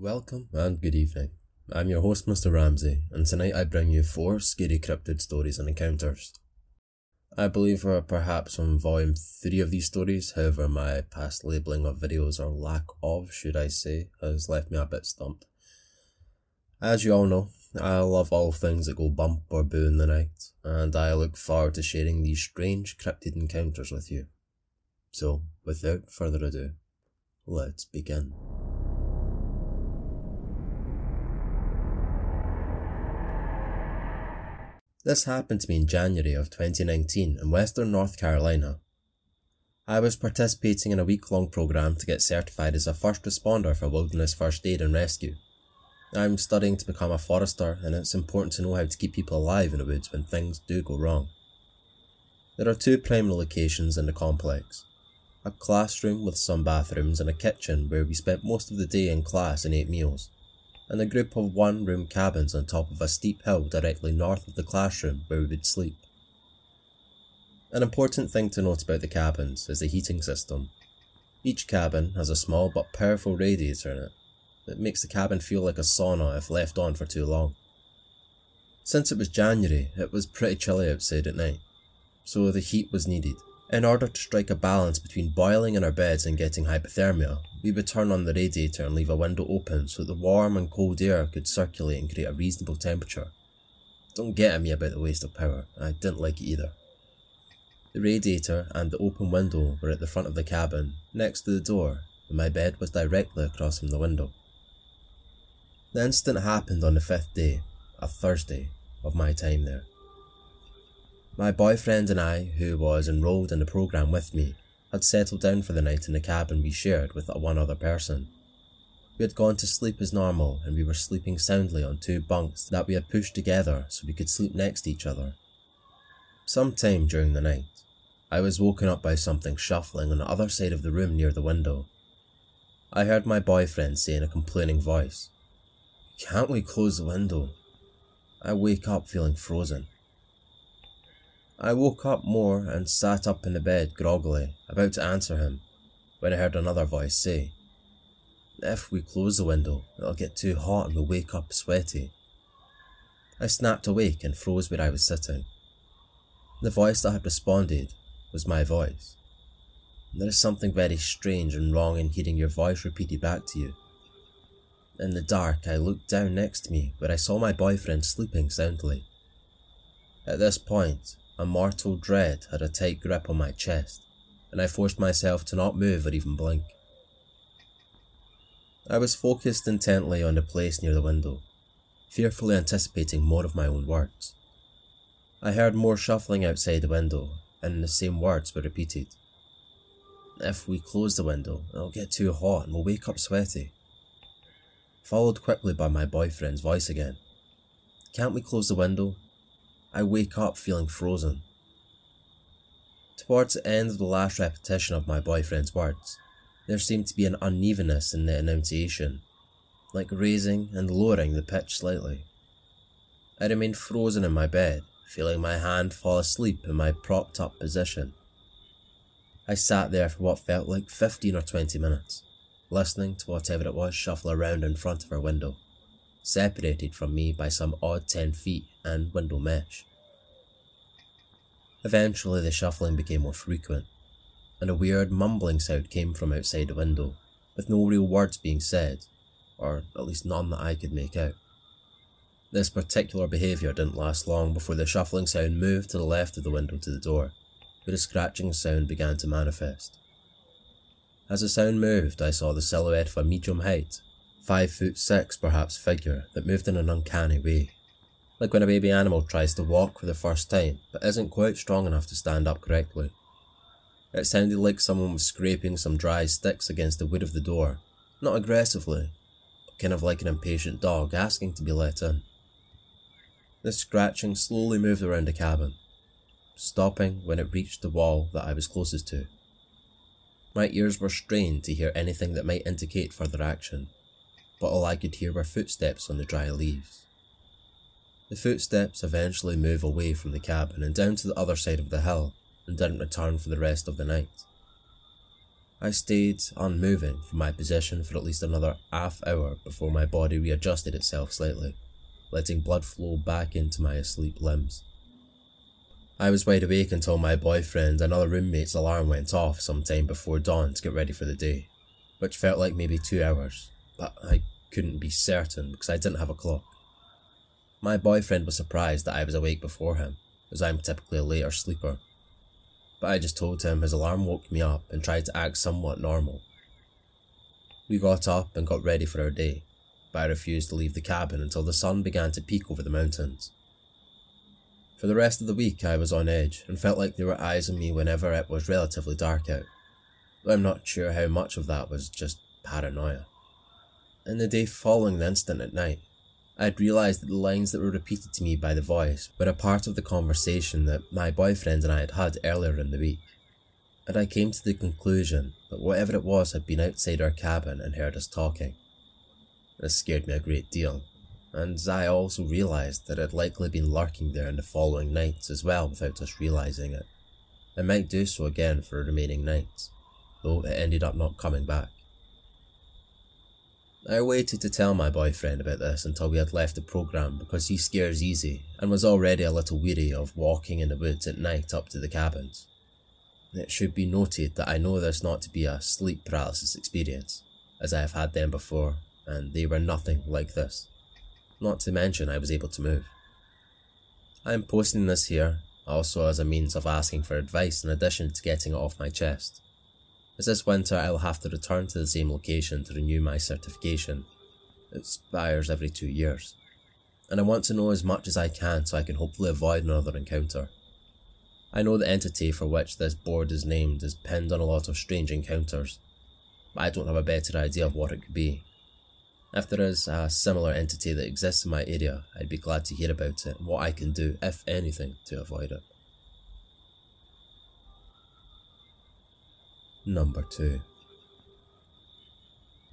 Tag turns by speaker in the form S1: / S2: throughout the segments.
S1: Welcome and good evening. I'm your host, Mr. Ramsay, and tonight I bring you four scary cryptid stories and encounters. I believe we're perhaps on volume 3 of these stories, however, my past labelling of videos, or lack of, should I say, has left me a bit stumped. As you all know, I love all things that go bump or boo in the night, and I look forward to sharing these strange cryptid encounters with you. So, without further ado, let's begin. This happened to me in January of 2019 in Western North Carolina. I was participating in a week long program to get certified as a first responder for wilderness first aid and rescue. I'm studying to become a forester, and it's important to know how to keep people alive in the woods when things do go wrong. There are two primary locations in the complex a classroom with some bathrooms and a kitchen where we spent most of the day in class and ate meals and a group of one room cabins on top of a steep hill directly north of the classroom where we would sleep. An important thing to note about the cabins is the heating system. Each cabin has a small but powerful radiator in it that makes the cabin feel like a sauna if left on for too long. Since it was January, it was pretty chilly outside at night, so the heat was needed. In order to strike a balance between boiling in our beds and getting hypothermia, we would turn on the radiator and leave a window open so that the warm and cold air could circulate and create a reasonable temperature. Don't get at me about the waste of power, I didn't like it either. The radiator and the open window were at the front of the cabin, next to the door, and my bed was directly across from the window. The incident happened on the fifth day, a Thursday, of my time there. My boyfriend and I, who was enrolled in the program with me, had settled down for the night in the cabin we shared with one other person. We had gone to sleep as normal and we were sleeping soundly on two bunks that we had pushed together so we could sleep next to each other. Sometime during the night, I was woken up by something shuffling on the other side of the room near the window. I heard my boyfriend say in a complaining voice, Can't we close the window? I wake up feeling frozen. I woke up more and sat up in the bed groggily, about to answer him, when I heard another voice say, If we close the window, it'll get too hot and we'll wake up sweaty. I snapped awake and froze where I was sitting. The voice that had responded was my voice. There is something very strange and wrong in hearing your voice repeated back to you. In the dark, I looked down next to me where I saw my boyfriend sleeping soundly. At this point, a mortal dread had a tight grip on my chest, and I forced myself to not move or even blink. I was focused intently on the place near the window, fearfully anticipating more of my own words. I heard more shuffling outside the window, and the same words were repeated. If we close the window, it'll get too hot and we'll wake up sweaty. Followed quickly by my boyfriend's voice again. Can't we close the window? I wake up feeling frozen. Towards the end of the last repetition of my boyfriend's words, there seemed to be an unevenness in the enunciation, like raising and lowering the pitch slightly. I remained frozen in my bed, feeling my hand fall asleep in my propped up position. I sat there for what felt like 15 or 20 minutes, listening to whatever it was shuffle around in front of our window separated from me by some odd 10 feet and window mesh. Eventually, the shuffling became more frequent, and a weird mumbling sound came from outside the window, with no real words being said, or at least none that I could make out. This particular behaviour didn't last long before the shuffling sound moved to the left of the window to the door, where a scratching sound began to manifest. As the sound moved, I saw the silhouette of a medium height, five foot six perhaps figure that moved in an uncanny way. Like when a baby animal tries to walk for the first time but isn't quite strong enough to stand up correctly. It sounded like someone was scraping some dry sticks against the wood of the door, not aggressively, but kind of like an impatient dog asking to be let in. The scratching slowly moved around the cabin, stopping when it reached the wall that I was closest to. My ears were strained to hear anything that might indicate further action but all I could hear were footsteps on the dry leaves. The footsteps eventually move away from the cabin and down to the other side of the hill and didn't return for the rest of the night. I stayed unmoving from my position for at least another half hour before my body readjusted itself slightly, letting blood flow back into my asleep limbs. I was wide awake until my boyfriend and other roommates' alarm went off some time before dawn to get ready for the day, which felt like maybe two hours, but I couldn't be certain because I didn't have a clock. My boyfriend was surprised that I was awake before him, as I'm typically a later sleeper. But I just told him his alarm woke me up and tried to act somewhat normal. We got up and got ready for our day, but I refused to leave the cabin until the sun began to peek over the mountains. For the rest of the week, I was on edge and felt like there were eyes on me whenever it was relatively dark out. Though I'm not sure how much of that was just paranoia. In the day following the incident at night, I had realised that the lines that were repeated to me by the voice were a part of the conversation that my boyfriend and I had had earlier in the week. And I came to the conclusion that whatever it was had been outside our cabin and heard us talking. This scared me a great deal, and I also realised that it had likely been lurking there in the following nights as well without us realising it. It might do so again for the remaining nights, though it ended up not coming back. I waited to tell my boyfriend about this until we had left the programme because he scares easy and was already a little weary of walking in the woods at night up to the cabins. It should be noted that I know this not to be a sleep paralysis experience, as I have had them before, and they were nothing like this. Not to mention I was able to move. I am posting this here also as a means of asking for advice in addition to getting it off my chest as this winter I will have to return to the same location to renew my certification. It expires every two years, and I want to know as much as I can so I can hopefully avoid another encounter. I know the entity for which this board is named is pinned on a lot of strange encounters, but I don't have a better idea of what it could be. If there is a similar entity that exists in my area, I'd be glad to hear about it and what I can do, if anything, to avoid it. Number 2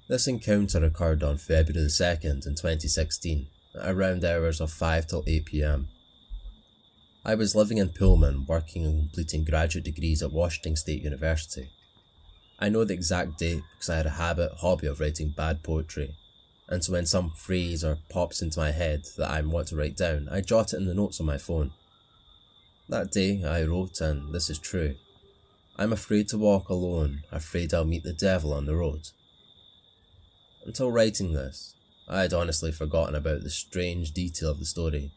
S1: This encounter occurred on February the 2nd in 2016, at around hours of 5 till 8 pm. I was living in Pullman, working and completing graduate degrees at Washington State University. I know the exact date because I had a habit, hobby of writing bad poetry, and so when some phrase or pops into my head that I want to write down, I jot it in the notes on my phone. That day I wrote, and this is true. I'm afraid to walk alone, afraid I'll meet the devil on the road. Until writing this, I had honestly forgotten about the strange detail of the story,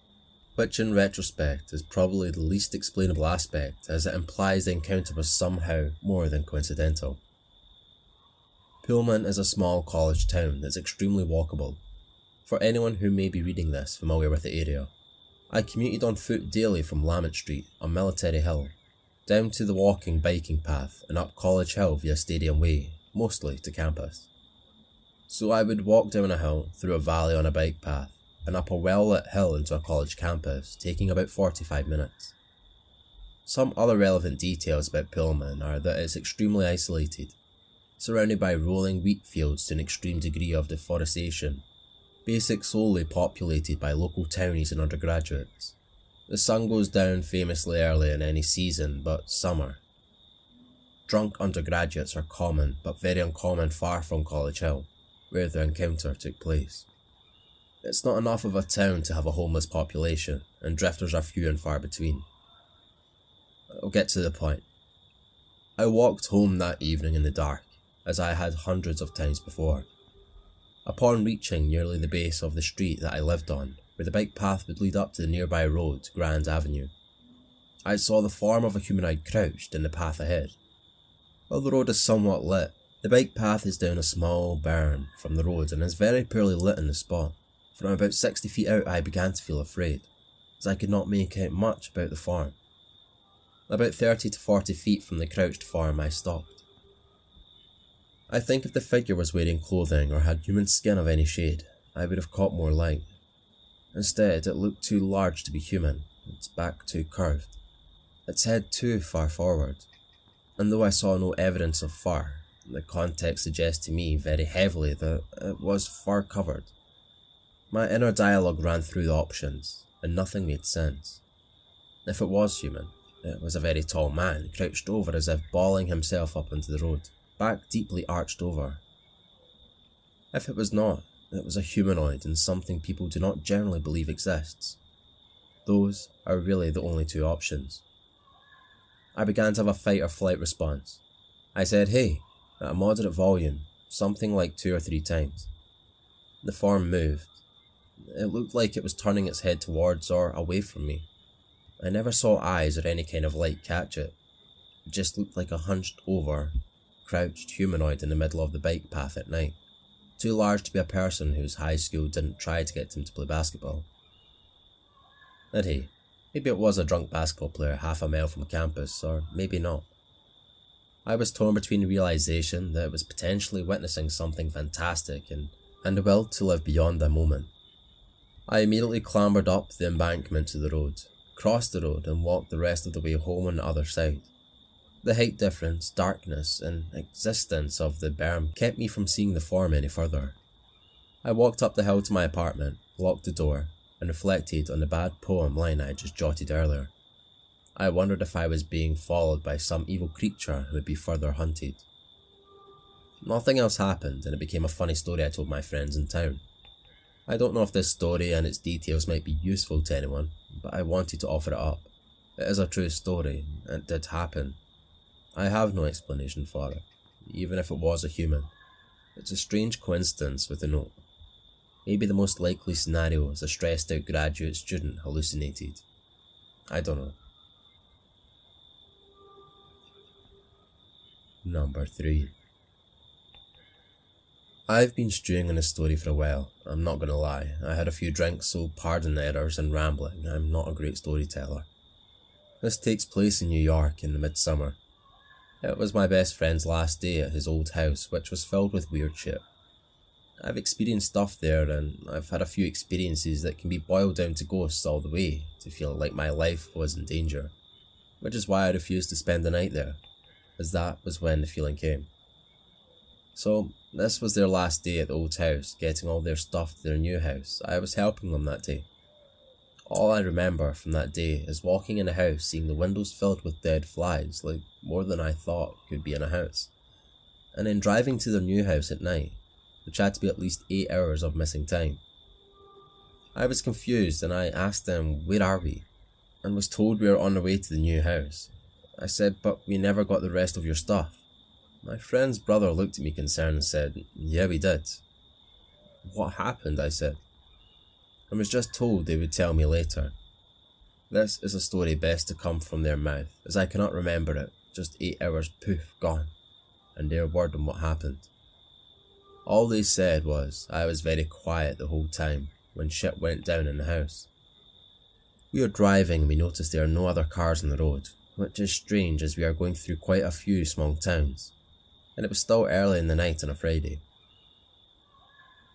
S1: which in retrospect is probably the least explainable aspect as it implies the encounter was somehow more than coincidental. Pullman is a small college town that's extremely walkable. For anyone who may be reading this familiar with the area, I commuted on foot daily from Lamont Street on Military Hill down to the walking biking path and up College Hill via Stadium Way, mostly to campus. So I would walk down a hill, through a valley on a bike path, and up a well lit hill into a college campus, taking about 45 minutes. Some other relevant details about Pullman are that it's extremely isolated, surrounded by rolling wheat fields to an extreme degree of deforestation, basic solely populated by local townies and undergraduates. The sun goes down famously early in any season but summer. Drunk undergraduates are common, but very uncommon far from College Hill, where the encounter took place. It's not enough of a town to have a homeless population, and drifters are few and far between. I'll get to the point. I walked home that evening in the dark, as I had hundreds of times before. Upon reaching nearly the base of the street that I lived on, where the bike path would lead up to the nearby road, Grand Avenue. I saw the form of a humanoid crouched in the path ahead. While the road is somewhat lit, the bike path is down a small berm from the road and is very poorly lit in the spot. From about 60 feet out, I began to feel afraid, as I could not make out much about the form. About 30 to 40 feet from the crouched form, I stopped. I think if the figure was wearing clothing or had human skin of any shade, I would have caught more light. Instead, it looked too large to be human, its back too curved, its head too far forward. And though I saw no evidence of fur, the context suggests to me very heavily that it was fur covered. My inner dialogue ran through the options, and nothing made sense. If it was human, it was a very tall man, crouched over as if bawling himself up into the road, back deeply arched over. If it was not, it was a humanoid and something people do not generally believe exists. Those are really the only two options. I began to have a fight or flight response. I said, hey, at a moderate volume, something like two or three times. The form moved. It looked like it was turning its head towards or away from me. I never saw eyes or any kind of light catch it. It just looked like a hunched over, crouched humanoid in the middle of the bike path at night. Too large to be a person whose high school didn't try to get him to play basketball. And hey, maybe it was a drunk basketball player half a mile from campus, or maybe not. I was torn between the realization that it was potentially witnessing something fantastic and, and the will to live beyond the moment. I immediately clambered up the embankment to the road, crossed the road, and walked the rest of the way home on the other side. The height difference, darkness, and existence of the berm kept me from seeing the form any further. I walked up the hill to my apartment, locked the door, and reflected on the bad poem line I had just jotted earlier. I wondered if I was being followed by some evil creature who would be further hunted. Nothing else happened, and it became a funny story I told my friends in town. I don't know if this story and its details might be useful to anyone, but I wanted to offer it up. It is a true story, and it did happen. I have no explanation for it, even if it was a human. It's a strange coincidence with the note. Maybe the most likely scenario is a stressed out graduate student hallucinated. I don't know. Number 3 I've been stewing on this story for a while, I'm not gonna lie. I had a few drinks, so pardon the errors and rambling, I'm not a great storyteller. This takes place in New York in the midsummer. It was my best friend's last day at his old house, which was filled with weird shit. I've experienced stuff there, and I've had a few experiences that can be boiled down to ghosts all the way, to feel like my life was in danger, which is why I refused to spend the night there as that was when the feeling came. So, this was their last day at the old house, getting all their stuff to their new house. I was helping them that day. All I remember from that day is walking in a house, seeing the windows filled with dead flies, like more than I thought could be in a house. And then driving to their new house at night, which had to be at least eight hours of missing time. I was confused and I asked them, Where are we? and was told we were on the way to the new house. I said, but we never got the rest of your stuff. My friend's brother looked at me concerned and said, Yeah, we did. What happened? I said. I was just told they would tell me later. This is a story best to come from their mouth, as I cannot remember it. Just eight hours, poof, gone, and their word on what happened. All they said was I was very quiet the whole time when shit went down in the house. We are driving and we notice there are no other cars on the road, which is strange as we are going through quite a few small towns, and it was still early in the night on a Friday.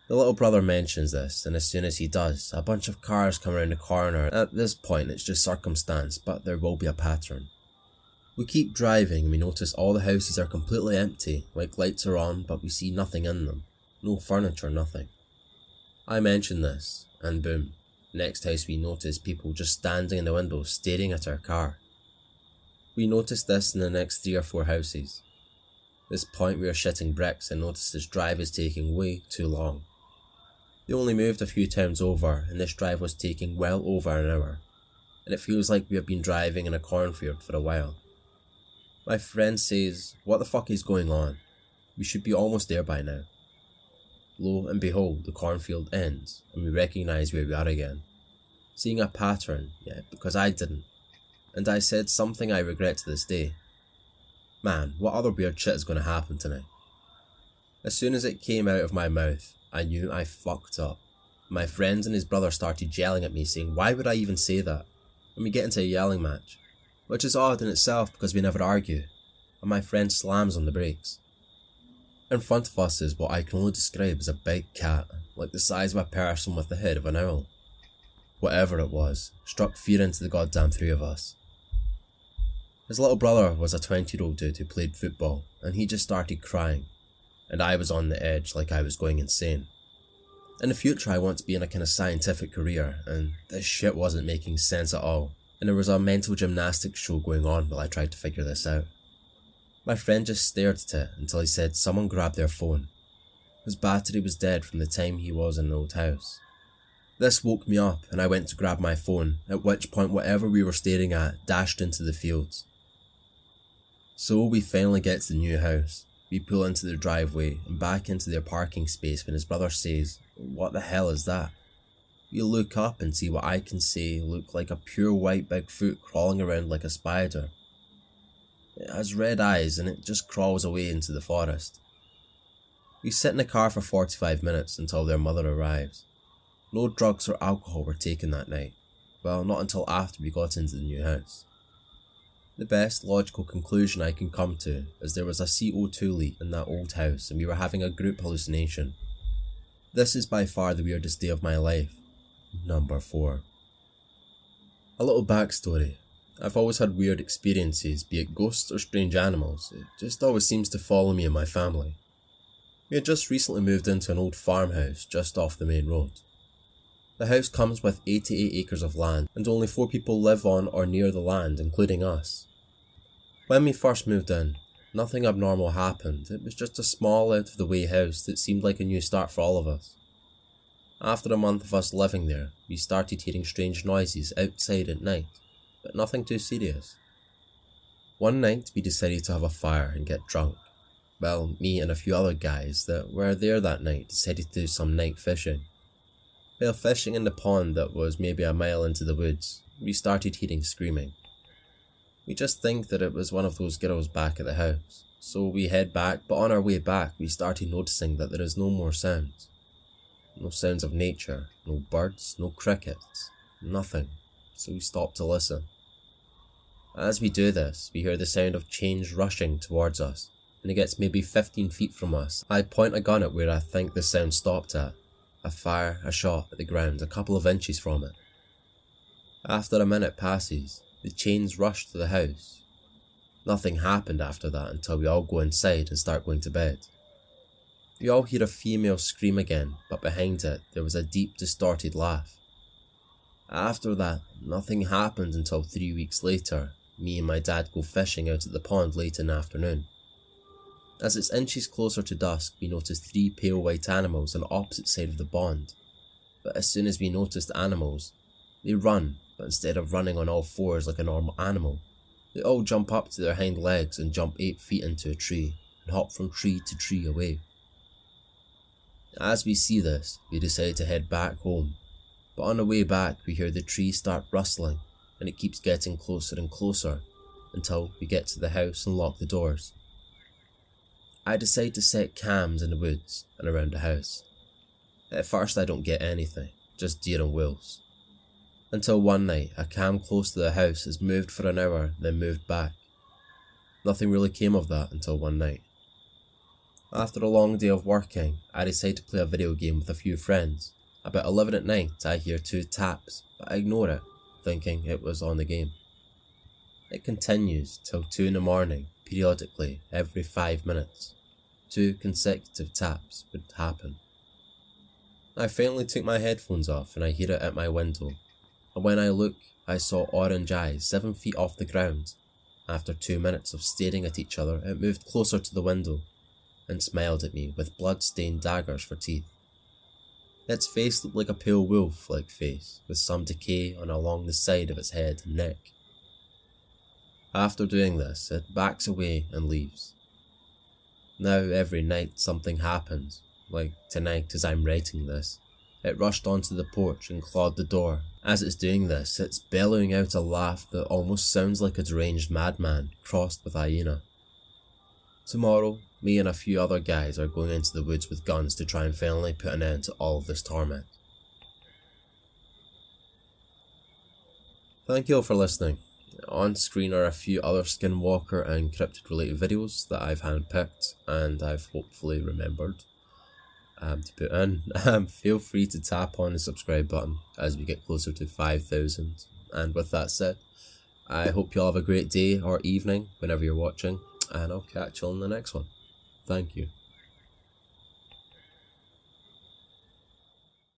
S1: The little brother mentions this, and as soon as he does, a bunch of cars come around the corner. At this point, it's just circumstance, but there will be a pattern. We keep driving and we notice all the houses are completely empty, like lights are on, but we see nothing in them. No furniture, nothing. I mention this, and boom, next house we notice people just standing in the window staring at our car. We notice this in the next three or four houses. This point we are shitting bricks and notice this drive is taking way too long. They only moved a few towns over and this drive was taking well over an hour, and it feels like we have been driving in a cornfield for a while. My friend says, What the fuck is going on? We should be almost there by now. Lo and behold, the cornfield ends, and we recognise where we are again. Seeing a pattern, yeah, because I didn't and I said something I regret to this day. Man, what other weird shit is going to happen tonight? As soon as it came out of my mouth, I knew I fucked up. My friends and his brother started yelling at me, saying, Why would I even say that? And we get into a yelling match, which is odd in itself because we never argue, and my friend slams on the brakes. In front of us is what I can only describe as a big cat, like the size of a person with the head of an owl. Whatever it was, struck fear into the goddamn three of us. His little brother was a 20 year old dude who played football, and he just started crying, and I was on the edge like I was going insane. In the future, I want to be in a kind of scientific career, and this shit wasn't making sense at all, and there was a mental gymnastics show going on while I tried to figure this out. My friend just stared at it until he said someone grabbed their phone. His battery was dead from the time he was in the old house. This woke me up and I went to grab my phone, at which point whatever we were staring at dashed into the fields. So we finally get to the new house. We pull into the driveway and back into their parking space when his brother says, What the hell is that? We look up and see what I can say look like a pure white Bigfoot crawling around like a spider. It has red eyes and it just crawls away into the forest. We sit in the car for 45 minutes until their mother arrives. No drugs or alcohol were taken that night. Well, not until after we got into the new house. The best logical conclusion I can come to is there was a CO2 leak in that old house and we were having a group hallucination. This is by far the weirdest day of my life. Number 4. A little backstory. I've always had weird experiences, be it ghosts or strange animals. It just always seems to follow me and my family. We had just recently moved into an old farmhouse just off the main road. The house comes with 88 acres of land, and only four people live on or near the land, including us. When we first moved in, nothing abnormal happened. It was just a small, out of the way house that seemed like a new start for all of us. After a month of us living there, we started hearing strange noises outside at night, but nothing too serious. One night, we decided to have a fire and get drunk. Well, me and a few other guys that were there that night decided to do some night fishing. While fishing in the pond that was maybe a mile into the woods, we started hearing screaming. We just think that it was one of those girls back at the house, so we head back, but on our way back we started noticing that there is no more sounds. No sounds of nature, no birds, no crickets, nothing, so we stop to listen. As we do this, we hear the sound of chains rushing towards us, and it gets maybe 15 feet from us. I point a gun at where I think the sound stopped at, I fire a shot at the ground a couple of inches from it. After a minute passes, the chains rush to the house. Nothing happened after that until we all go inside and start going to bed. We all hear a female scream again, but behind it there was a deep, distorted laugh. After that, nothing happened until three weeks later. Me and my dad go fishing out at the pond late in the afternoon. As it's inches closer to dusk, we notice three pale white animals on the opposite side of the pond. But as soon as we notice the animals, they run, but instead of running on all fours like a normal animal, they all jump up to their hind legs and jump 8 feet into a tree and hop from tree to tree away. As we see this, we decide to head back home, but on the way back we hear the tree start rustling and it keeps getting closer and closer until we get to the house and lock the doors. I decide to set cams in the woods and around the house. At first, I don't get anything, just deer and wolves. Until one night, a cam close to the house is moved for an hour, then moved back. Nothing really came of that until one night. After a long day of working, I decide to play a video game with a few friends. About 11 at night, I hear two taps, but I ignore it, thinking it was on the game. It continues till 2 in the morning, periodically every five minutes. Two consecutive taps would happen. I finally took my headphones off and I hear it at my window. And when I look, I saw orange eyes seven feet off the ground. After two minutes of staring at each other, it moved closer to the window and smiled at me with blood-stained daggers for teeth. Its face looked like a pale wolf-like face, with some decay on along the side of its head and neck. After doing this, it backs away and leaves. Now every night something happens, like tonight as I'm writing this. It rushed onto the porch and clawed the door. As it's doing this, it's bellowing out a laugh that almost sounds like a deranged madman crossed with hyena. Tomorrow, me and a few other guys are going into the woods with guns to try and finally put an end to all of this torment. Thank you all for listening. On screen are a few other Skinwalker and cryptid related videos that I've handpicked and I've hopefully remembered um, to put in. Um, feel free to tap on the subscribe button as we get closer to 5,000. And with that said, I hope you all have a great day or evening whenever you're watching, and I'll catch you on the next one. Thank you.